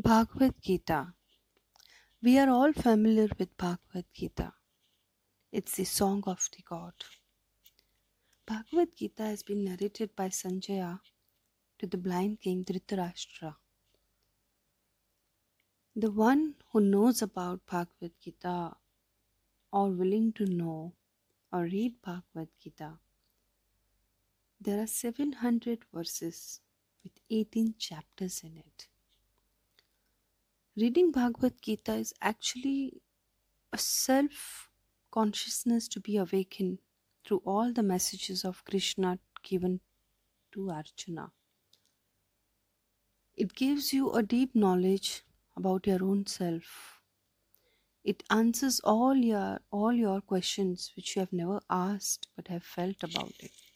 Bhagavad Gita. We are all familiar with Bhagavad Gita. It's the song of the god. Bhagavad Gita has been narrated by Sanjaya to the blind king Dhritarashtra. The one who knows about Bhagavad Gita or willing to know or read Bhagavad Gita, there are 700 verses with 18 chapters in it. Reading Bhagavad Gita is actually a self consciousness to be awakened through all the messages of Krishna given to Arjuna. It gives you a deep knowledge about your own self. It answers all your all your questions which you have never asked but have felt about it.